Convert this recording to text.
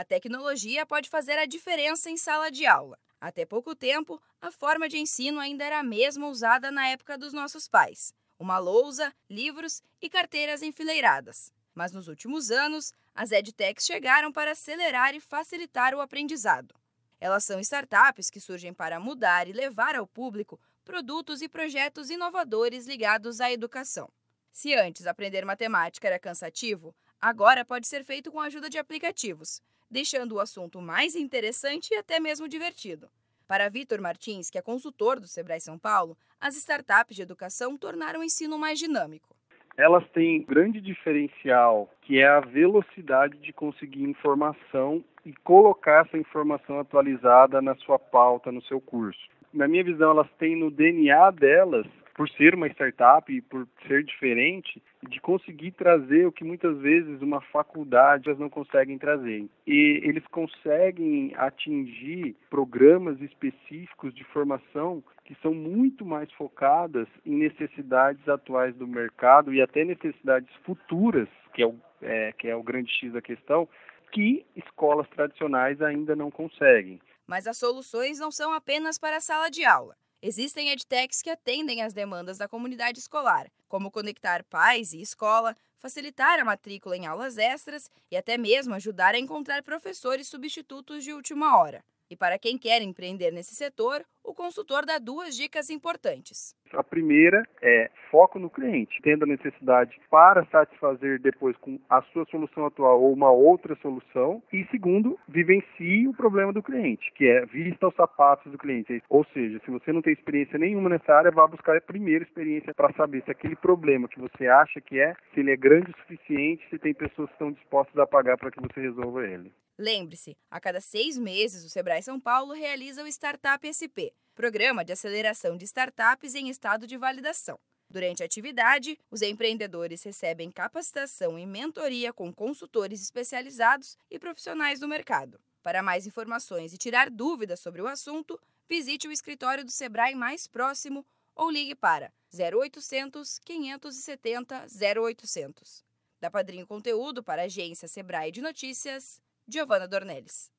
A tecnologia pode fazer a diferença em sala de aula. Até pouco tempo, a forma de ensino ainda era a mesma usada na época dos nossos pais: uma lousa, livros e carteiras enfileiradas. Mas nos últimos anos, as edtechs chegaram para acelerar e facilitar o aprendizado. Elas são startups que surgem para mudar e levar ao público produtos e projetos inovadores ligados à educação. Se antes aprender matemática era cansativo, agora pode ser feito com a ajuda de aplicativos, deixando o assunto mais interessante e até mesmo divertido. Para Vitor Martins, que é consultor do Sebrae São Paulo, as startups de educação tornaram o ensino mais dinâmico. Elas têm grande diferencial, que é a velocidade de conseguir informação e colocar essa informação atualizada na sua pauta, no seu curso. Na minha visão, elas têm no DNA delas por ser uma startup e por ser diferente, de conseguir trazer o que muitas vezes uma faculdade elas não conseguem trazer. E eles conseguem atingir programas específicos de formação que são muito mais focadas em necessidades atuais do mercado e até necessidades futuras, que é o, é, que é o grande X da questão, que escolas tradicionais ainda não conseguem. Mas as soluções não são apenas para a sala de aula. Existem edtechs que atendem às demandas da comunidade escolar, como conectar pais e escola, facilitar a matrícula em aulas extras e até mesmo ajudar a encontrar professores substitutos de última hora. E para quem quer empreender nesse setor, o consultor dá duas dicas importantes. A primeira é foco no cliente, tendo a necessidade para satisfazer depois com a sua solução atual ou uma outra solução. E segundo, vivencie o problema do cliente, que é vista os sapatos do cliente. Ou seja, se você não tem experiência nenhuma nessa área, vá buscar a primeira experiência para saber se aquele problema que você acha que é, se ele é grande o suficiente, se tem pessoas que estão dispostas a pagar para que você resolva ele. Lembre-se, a cada seis meses o Sebrae São Paulo realiza o Startup SP, programa de aceleração de startups em estado de validação. Durante a atividade, os empreendedores recebem capacitação e mentoria com consultores especializados e profissionais do mercado. Para mais informações e tirar dúvidas sobre o assunto, visite o escritório do Sebrae mais próximo ou ligue para 0800 570 0800. Da Padrinho Conteúdo para a agência Sebrae de Notícias, Giovana Dornelles.